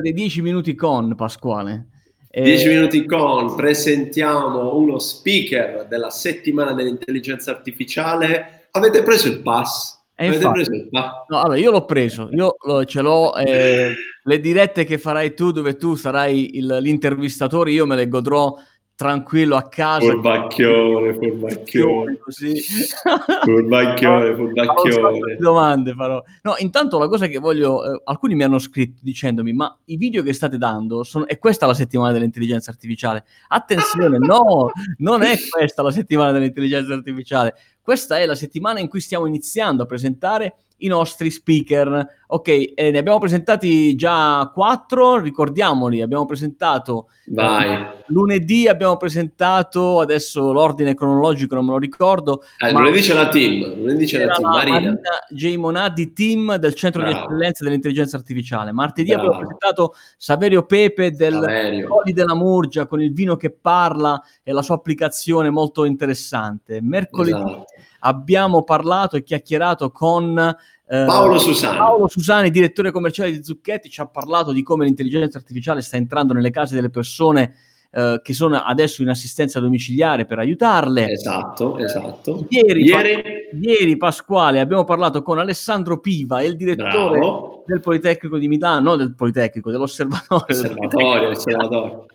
dei 10 minuti con Pasquale. 10 eh... minuti con, presentiamo uno speaker della settimana dell'intelligenza artificiale. Avete preso il pass? Avete infatti, preso il pass? No, allora io l'ho preso, io lo, ce l'ho. Eh, le dirette che farai tu, dove tu sarai il, l'intervistatore, io me le godrò tranquillo a casa. Furbacchione, furbacchione. Così. Furbacchione, furbacchione. domande farò. No, intanto la cosa che voglio... Eh, alcuni mi hanno scritto dicendomi, ma i video che state dando, sono, è questa la settimana dell'intelligenza artificiale? Attenzione, no, non è questa la settimana dell'intelligenza artificiale. Questa è la settimana in cui stiamo iniziando a presentare i nostri speaker. Ok, eh, ne abbiamo presentati già quattro, ricordiamoli, abbiamo presentato Vai. lunedì, abbiamo presentato, adesso l'ordine cronologico non me lo ricordo. Eh, lunedì c'è la team, lunedì c'è la team, Marina. Marina J. Monadi, team del Centro Bravo. di Eccellenza dell'Intelligenza Artificiale. Martedì Bravo. abbiamo presentato Saverio Pepe del Coli della Murgia con il vino che parla e la sua applicazione molto interessante. Mercoledì esatto. abbiamo parlato e chiacchierato con eh, Paolo Susani. Paolo Susani, direttore commerciale di Zucchetti, ci ha parlato di come l'intelligenza artificiale sta entrando nelle case delle persone eh, che sono adesso in assistenza domiciliare per aiutarle. Esatto, esatto. Ieri, ieri... ieri Pasquale abbiamo parlato con Alessandro Piva, il direttore Bravo. Del Politecnico di Milano, no del Politecnico, dell'Osservatorio. Osservatorio, osservatorio.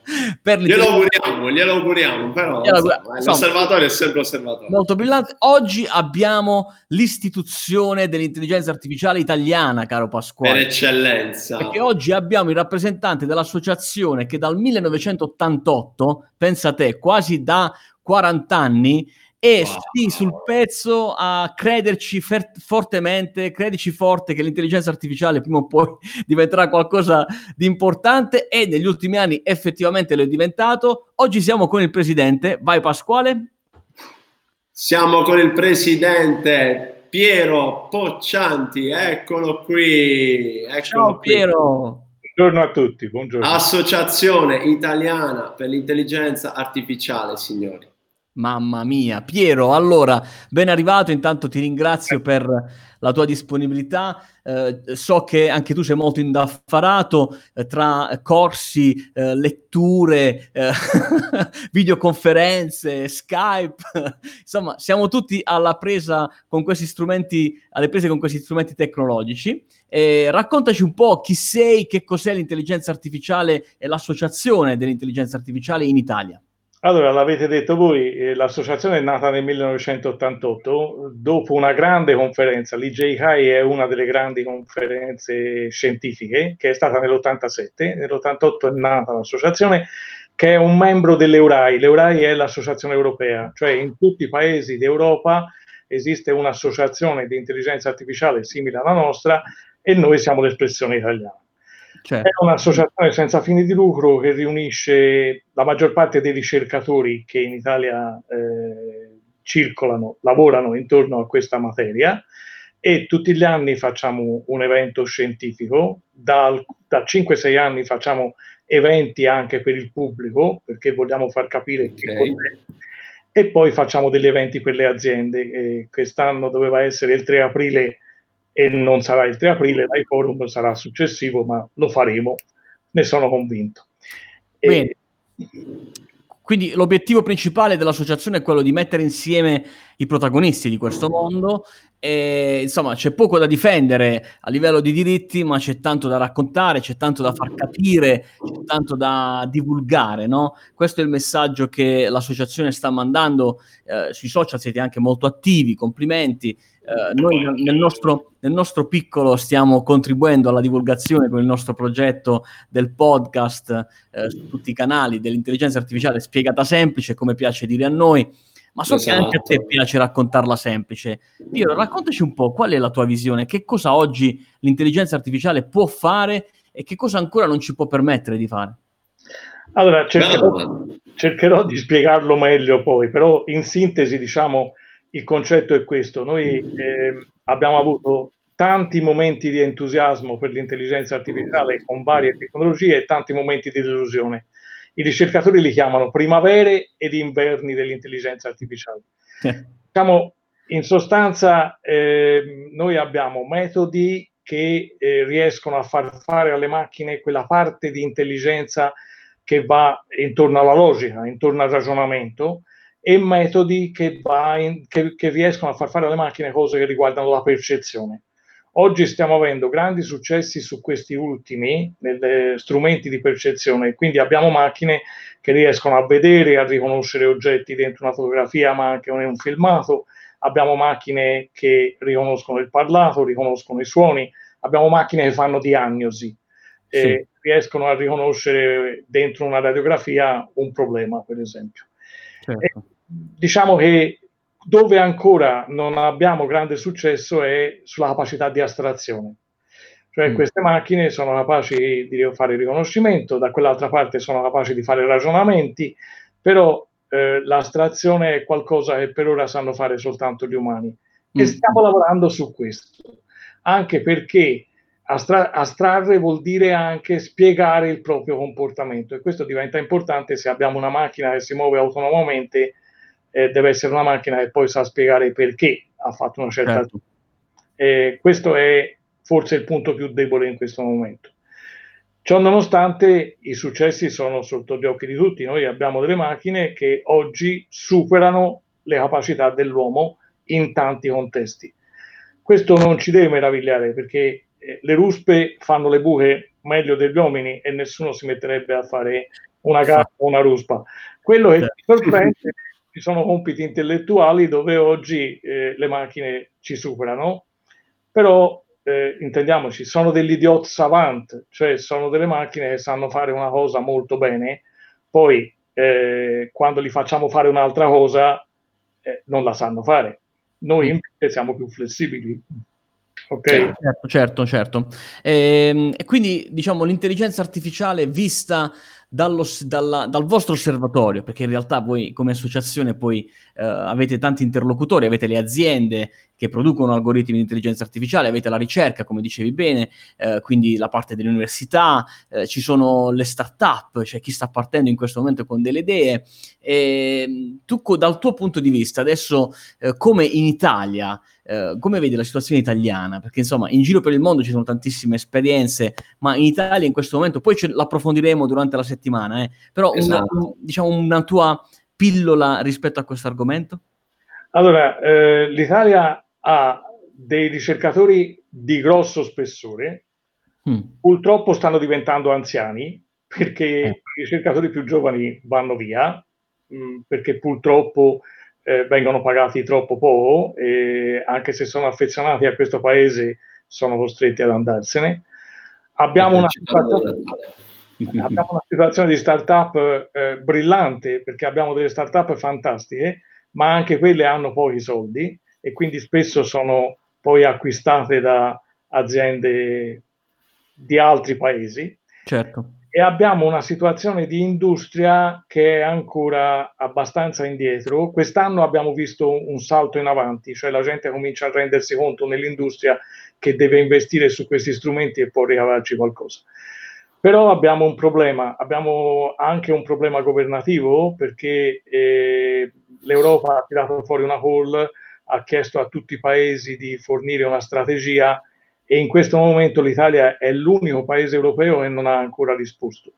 per glielo auguriamo, glielo auguriamo, però glielo auguriamo. Insomma, l'osservatorio è sempre osservatorio. Molto brillante. Oggi abbiamo l'istituzione dell'intelligenza artificiale italiana, caro Pasquale. Per eccellenza. Perché oggi abbiamo il rappresentante dell'associazione che dal 1988, pensa te, quasi da 40 anni, e wow. sì, sul pezzo a crederci fer- fortemente, credici forte che l'intelligenza artificiale prima o poi diventerà qualcosa di importante e negli ultimi anni effettivamente lo è diventato. Oggi siamo con il presidente, vai Pasquale. Siamo con il presidente Piero Poccianti, eccolo qui. Eccolo Ciao qui. Piero. Buongiorno a tutti, buongiorno. Associazione Italiana per l'Intelligenza Artificiale, signori. Mamma mia, Piero, allora ben arrivato, intanto ti ringrazio per la tua disponibilità, eh, so che anche tu sei molto indaffarato eh, tra corsi, eh, letture, eh, videoconferenze, Skype, insomma siamo tutti alla presa con questi strumenti, alle prese con questi strumenti tecnologici. raccontaci un po' chi sei, che cos'è l'intelligenza artificiale e l'associazione dell'intelligenza artificiale in Italia. Allora, l'avete detto voi, eh, l'associazione è nata nel 1988 dopo una grande conferenza, l'IJI è una delle grandi conferenze scientifiche che è stata nell'87, nell'88 è nata l'associazione che è un membro dell'Eurai, l'Eurai è l'associazione europea, cioè in tutti i paesi d'Europa esiste un'associazione di intelligenza artificiale simile alla nostra e noi siamo l'espressione italiana. Certo. È un'associazione senza fini di lucro che riunisce la maggior parte dei ricercatori che in Italia eh, circolano, lavorano intorno a questa materia e tutti gli anni facciamo un evento scientifico, da, da 5-6 anni facciamo eventi anche per il pubblico perché vogliamo far capire okay. che e poi facciamo degli eventi per le aziende. Eh, quest'anno doveva essere il 3 aprile e non sarà il 3 aprile, l'iForum sarà successivo, ma lo faremo, ne sono convinto. E... Quindi l'obiettivo principale dell'associazione è quello di mettere insieme i protagonisti di questo mondo e, insomma, c'è poco da difendere a livello di diritti, ma c'è tanto da raccontare, c'è tanto da far capire, c'è tanto da divulgare, no? Questo è il messaggio che l'associazione sta mandando eh, sui social, siete anche molto attivi, complimenti. Eh, noi nel nostro, nel nostro, piccolo stiamo contribuendo alla divulgazione con il nostro progetto del podcast eh, su tutti i canali dell'intelligenza artificiale spiegata semplice, come piace dire a noi, ma so esatto. che anche a te esatto. piace raccontarla semplice. Dio, raccontaci un po' qual è la tua visione, che cosa oggi l'intelligenza artificiale può fare e che cosa ancora non ci può permettere di fare. Allora, cercherò, cercherò di spiegarlo meglio poi, però in sintesi diciamo il concetto è questo. Noi eh, abbiamo avuto tanti momenti di entusiasmo per l'intelligenza artificiale con varie tecnologie e tanti momenti di delusione. I ricercatori li chiamano primavere ed inverni dell'intelligenza artificiale. Diciamo, in sostanza, eh, noi abbiamo metodi che eh, riescono a far fare alle macchine quella parte di intelligenza che va intorno alla logica, intorno al ragionamento, e metodi che, in, che, che riescono a far fare alle macchine cose che riguardano la percezione. Oggi stiamo avendo grandi successi su questi ultimi strumenti di percezione, quindi abbiamo macchine che riescono a vedere e a riconoscere oggetti dentro una fotografia, ma anche in un filmato. Abbiamo macchine che riconoscono il parlato, riconoscono i suoni, abbiamo macchine che fanno diagnosi sì. e riescono a riconoscere dentro una radiografia un problema, per esempio. Certo. diciamo che dove ancora non abbiamo grande successo è sulla capacità di astrazione. Cioè mm. queste macchine sono capaci di fare il riconoscimento, da quell'altra parte sono capaci di fare ragionamenti, però eh, l'astrazione è qualcosa che per ora sanno fare soltanto gli umani. Mm. E stiamo lavorando su questo, anche perché astra- astrarre vuol dire anche spiegare il proprio comportamento e questo diventa importante se abbiamo una macchina che si muove autonomamente eh, deve essere una macchina che poi sa spiegare perché ha fatto una certa certo. eh, questo è forse il punto più debole in questo momento. Ciò nonostante i successi sono sotto gli occhi di tutti, noi abbiamo delle macchine che oggi superano le capacità dell'uomo in tanti contesti. Questo non ci deve meravigliare perché eh, le ruspe fanno le buche meglio degli uomini e nessuno si metterebbe a fare una gatta o una ruspa. Quello che ti sorprende ci sono compiti intellettuali dove oggi eh, le macchine ci superano, però eh, intendiamoci, sono degli idiot savant, cioè sono delle macchine che sanno fare una cosa molto bene, poi eh, quando li facciamo fare un'altra cosa eh, non la sanno fare. Noi invece siamo più flessibili. Ok. Certo, certo, certo. Ehm, e quindi diciamo l'intelligenza artificiale vista dallo, dalla, dal vostro osservatorio, perché in realtà voi come associazione poi eh, avete tanti interlocutori, avete le aziende che producono algoritmi di intelligenza artificiale, avete la ricerca, come dicevi bene, eh, quindi la parte delle università, eh, ci sono le start-up, cioè chi sta partendo in questo momento con delle idee. E, tu, dal tuo punto di vista, adesso eh, come in Italia, eh, come vedi la situazione italiana? Perché insomma in giro per il mondo ci sono tantissime esperienze, ma in Italia in questo momento, poi ce l'approfondiremo durante la settimana, eh, però esatto. una, diciamo una tua pillola rispetto a questo argomento? Allora, eh, l'Italia ha dei ricercatori di grosso spessore, mm. purtroppo stanno diventando anziani perché eh. i ricercatori più giovani vanno via, mh, mm, perché purtroppo eh, vengono pagati troppo poco e anche se sono affezionati a questo paese sono costretti ad andarsene. Abbiamo una situazione, abbiamo una situazione di startup eh, brillante perché abbiamo delle startup fantastiche, ma anche quelle hanno pochi soldi e quindi spesso sono poi acquistate da aziende di altri paesi. Certo e abbiamo una situazione di industria che è ancora abbastanza indietro. Quest'anno abbiamo visto un salto in avanti, cioè la gente comincia a rendersi conto nell'industria che deve investire su questi strumenti e può ricavarci qualcosa. Però abbiamo un problema, abbiamo anche un problema governativo perché eh, l'Europa ha tirato fuori una call, ha chiesto a tutti i paesi di fornire una strategia e in questo momento l'Italia è l'unico paese europeo che non ha ancora risposto.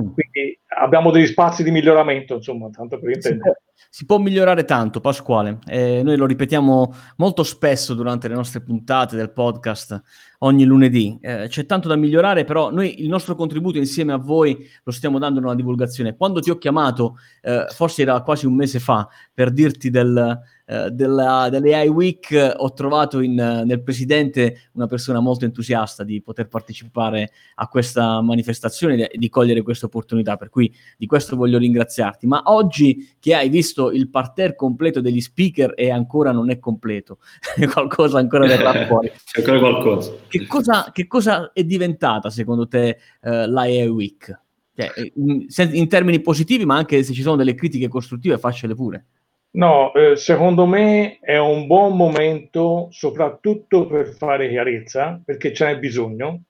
Mm. Quindi abbiamo degli spazi di miglioramento, insomma, tanto per intendere. Si può migliorare tanto, Pasquale. Eh, noi lo ripetiamo molto spesso durante le nostre puntate del podcast ogni lunedì. Eh, c'è tanto da migliorare, però noi il nostro contributo insieme a voi lo stiamo dando una divulgazione. Quando ti ho chiamato, eh, forse era quasi un mese fa, per dirti del, eh, della, dell'AI Week ho trovato in, nel presidente una persona molto entusiasta di poter partecipare a questa manifestazione e di cogliere questa opportunità, per cui di questo voglio ringraziarti. Ma oggi che hai visto il parterre completo degli speaker e ancora non è completo, qualcosa ancora verrà fuori. C'è ancora qualcosa. Che cosa, che cosa è diventata secondo te uh, l'AI Week? Cioè, in, in termini positivi, ma anche se ci sono delle critiche costruttive, faccele pure. No, eh, secondo me è un buon momento soprattutto per fare chiarezza, perché ce n'è bisogno,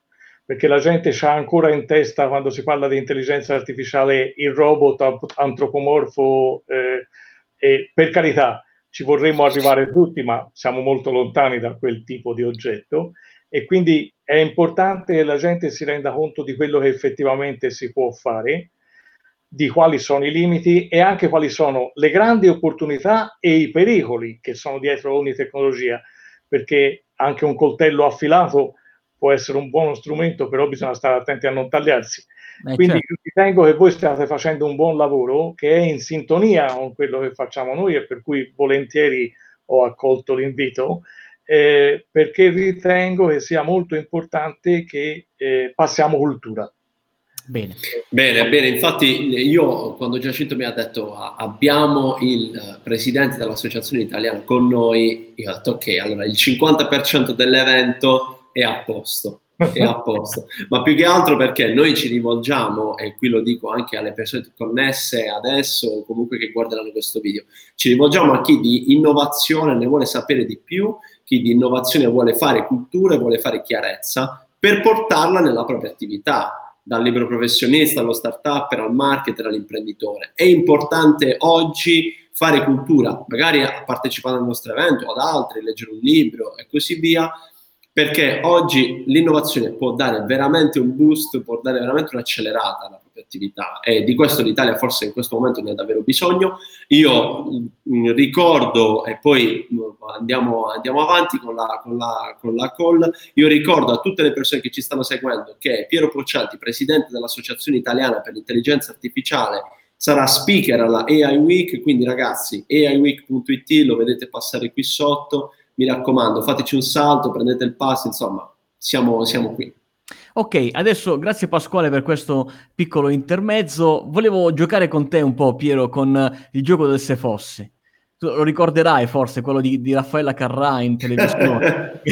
perché la gente ha ancora in testa quando si parla di intelligenza artificiale il robot antropomorfo eh, e per carità ci vorremmo arrivare tutti, ma siamo molto lontani da quel tipo di oggetto. E quindi è importante che la gente si renda conto di quello che effettivamente si può fare, di quali sono i limiti e anche quali sono le grandi opportunità e i pericoli che sono dietro ogni tecnologia, perché anche un coltello affilato può essere un buono strumento, però bisogna stare attenti a non tagliarsi. Eh, Quindi certo. ritengo che voi stiate facendo un buon lavoro che è in sintonia con quello che facciamo noi e per cui volentieri ho accolto l'invito eh, perché ritengo che sia molto importante che eh, passiamo cultura. Bene. bene, bene, infatti io quando Giacinto mi ha detto abbiamo il presidente dell'associazione italiana con noi, io ho detto ok, allora il 50% dell'evento è a posto, è a posto, ma più che altro perché noi ci rivolgiamo, e qui lo dico anche alle persone connesse adesso o comunque che guarderanno questo video, ci rivolgiamo a chi di innovazione ne vuole sapere di più chi di innovazione vuole fare cultura e vuole fare chiarezza per portarla nella propria attività, dal libero professionista allo start-up, al marketer, all'imprenditore. È importante oggi fare cultura, magari partecipando al nostro evento ad altri, leggere un libro e così via, perché oggi l'innovazione può dare veramente un boost, può dare veramente un'accelerata alla propria attività e di questo l'Italia forse in questo momento ne ha davvero bisogno. Io mh, mm, ricordo, e poi mh, mm, andiamo, andiamo, avanti con la, con, la, con la call, io ricordo a tutte le persone che ci stanno seguendo che Piero Pocciati, presidente dell'Associazione Italiana per l'Intelligenza Artificiale, sarà speaker alla AI Week, quindi ragazzi, aiweek.it lo vedete passare qui sotto mi raccomando, fateci un salto, prendete il pass, insomma, siamo, siamo qui. Ok, adesso grazie Pasquale per questo piccolo intermezzo. Volevo giocare con te un po', Piero, con il gioco del se fosse lo ricorderai forse quello di, di Raffaella Carrà in televisione.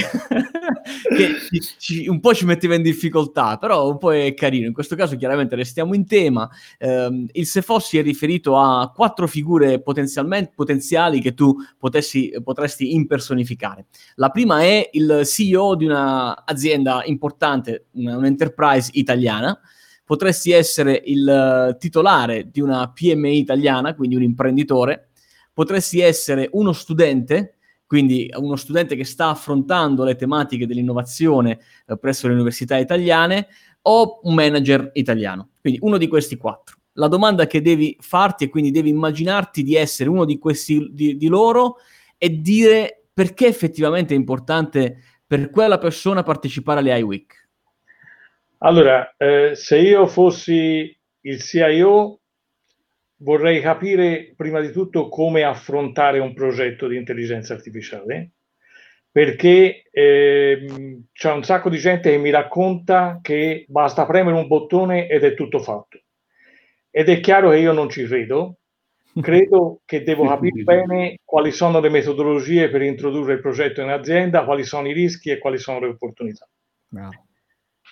Che ci, un po' ci metteva in difficoltà però un po' è carino. In questo caso chiaramente restiamo in tema. Eh, il se fossi è riferito a quattro figure potenzialmente potenziali che tu potessi, potresti impersonificare. La prima è il CEO di un'azienda importante un'enterprise italiana. Potresti essere il titolare di una PMI italiana quindi un imprenditore potresti essere uno studente, quindi uno studente che sta affrontando le tematiche dell'innovazione eh, presso le università italiane, o un manager italiano. Quindi uno di questi quattro. La domanda che devi farti e quindi devi immaginarti di essere uno di questi di, di loro e dire perché effettivamente è importante per quella persona partecipare alle iWeek. Allora, eh, se io fossi il CIO vorrei capire prima di tutto come affrontare un progetto di intelligenza artificiale, perché eh, c'è un sacco di gente che mi racconta che basta premere un bottone ed è tutto fatto. Ed è chiaro che io non ci credo, credo che devo capire bene quali sono le metodologie per introdurre il progetto in azienda, quali sono i rischi e quali sono le opportunità. No.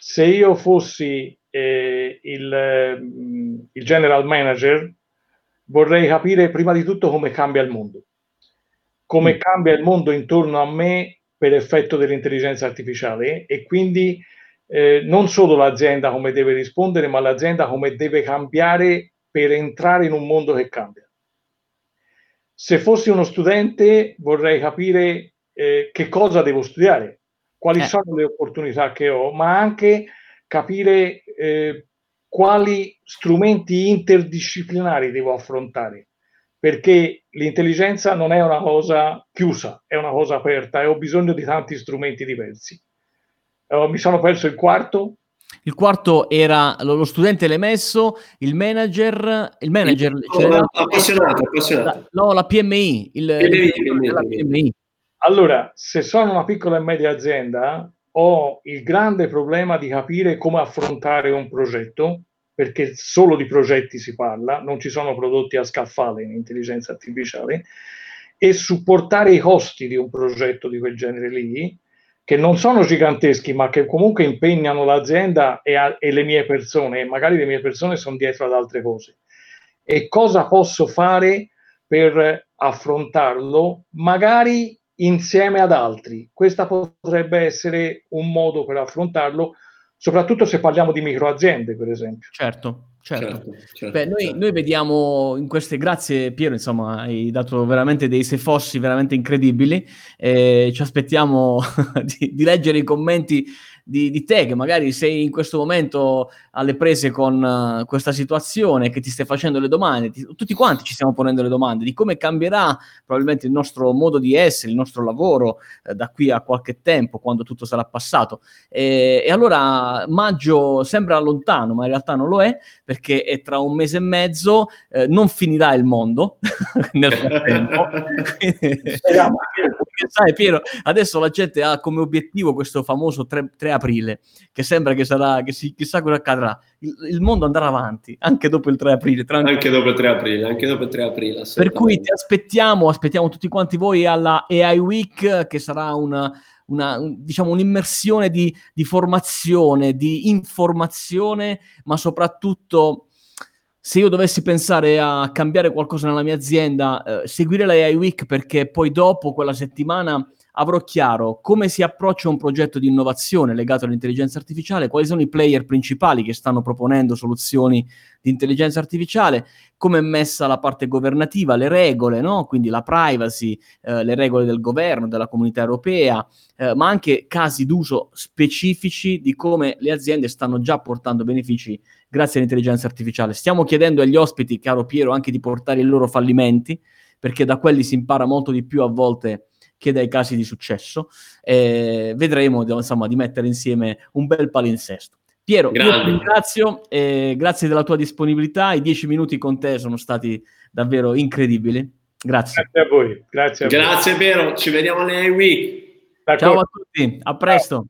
Se io fossi eh, il, il, general manager vorrei capire prima di tutto come cambia il mondo, come mm. cambia il mondo intorno a me per effetto dell'intelligenza artificiale e quindi eh, non solo l'azienda come deve rispondere, ma l'azienda come deve cambiare per entrare in un mondo che cambia. Se fossi uno studente vorrei capire eh, che cosa devo studiare, quali eh. sono le opportunità che ho, ma anche capire eh, quali strumenti interdisciplinari devo affrontare, perché l'intelligenza non è una cosa chiusa, è una cosa aperta e ho bisogno di tanti strumenti diversi. Uh, mi sono perso il quarto. Il quarto era lo, studente l'emesso, il manager, il manager, il, cioè, no, appassionato, appassionato. La, no, la PMI, il, il, il, la PMI. Allora, se sono una piccola e media azienda, ho il grande problema di capire come affrontare un progetto, perché solo di progetti si parla, non ci sono prodotti a scaffale in intelligenza artificiale, e supportare i costi di un progetto di quel genere lì, che non sono giganteschi, ma che comunque impegnano l'azienda e, a, e le mie persone, e magari le mie persone sono dietro ad altre cose. E cosa posso fare per affrontarlo? Magari insieme ad altri. Questo potrebbe essere un modo per affrontarlo soprattutto se parliamo di microaziende, per esempio. Certo. Certo. certo, certo Beh, noi, certo. noi, vediamo in queste, grazie Piero, insomma, hai dato veramente dei sefossi veramente incredibili. Eh, ci aspettiamo di, di, leggere i commenti di, di, te, che magari sei in questo momento alle prese con uh, questa situazione, che ti stai facendo le domande, ti, tutti quanti ci stiamo ponendo le domande di come cambierà probabilmente il nostro modo di essere, il nostro lavoro eh, da qui a qualche tempo, quando tutto sarà passato. E, e, allora maggio sembra lontano, ma in realtà non lo è, perché è tra un mese e mezzo, eh, non finirà il mondo nel frattempo. sai Piero, adesso la gente ha come obiettivo questo famoso 3, 3 aprile, che sembra che sarà, che si, chissà cosa accadrà. Il, il, mondo andrà avanti anche dopo il 3 aprile. Anche dopo il 3 aprile, anche dopo il 3 aprile. Per cui ti aspettiamo, aspettiamo tutti quanti voi alla AI Week, che sarà una, una, diciamo, un'immersione di, di formazione, di informazione, ma soprattutto se io dovessi pensare a cambiare qualcosa nella mia azienda, eh, seguire la AI Week perché poi dopo quella settimana avrò chiaro come si approccia un progetto di innovazione legato all'intelligenza artificiale, quali sono i player principali che stanno proponendo soluzioni di intelligenza artificiale, come è messa la parte governativa, le regole, no? quindi la privacy, eh, le regole del governo, della comunità europea, eh, ma anche casi d'uso specifici di come le aziende stanno già portando benefici grazie all'intelligenza artificiale. Stiamo chiedendo agli ospiti, caro Piero, anche di portare i loro fallimenti, perché da quelli si impara molto di più a volte che dai casi di successo. Eh, vedremo insomma, di mettere insieme un bel palinsesto. Piero, Grande. io ti ringrazio, eh, grazie della tua disponibilità, i dieci minuti con te sono stati davvero incredibili. Grazie. Grazie a voi. Grazie, a grazie voi. Piero, ci vediamo alle Week. Ciao a tutti, a presto. Ciao.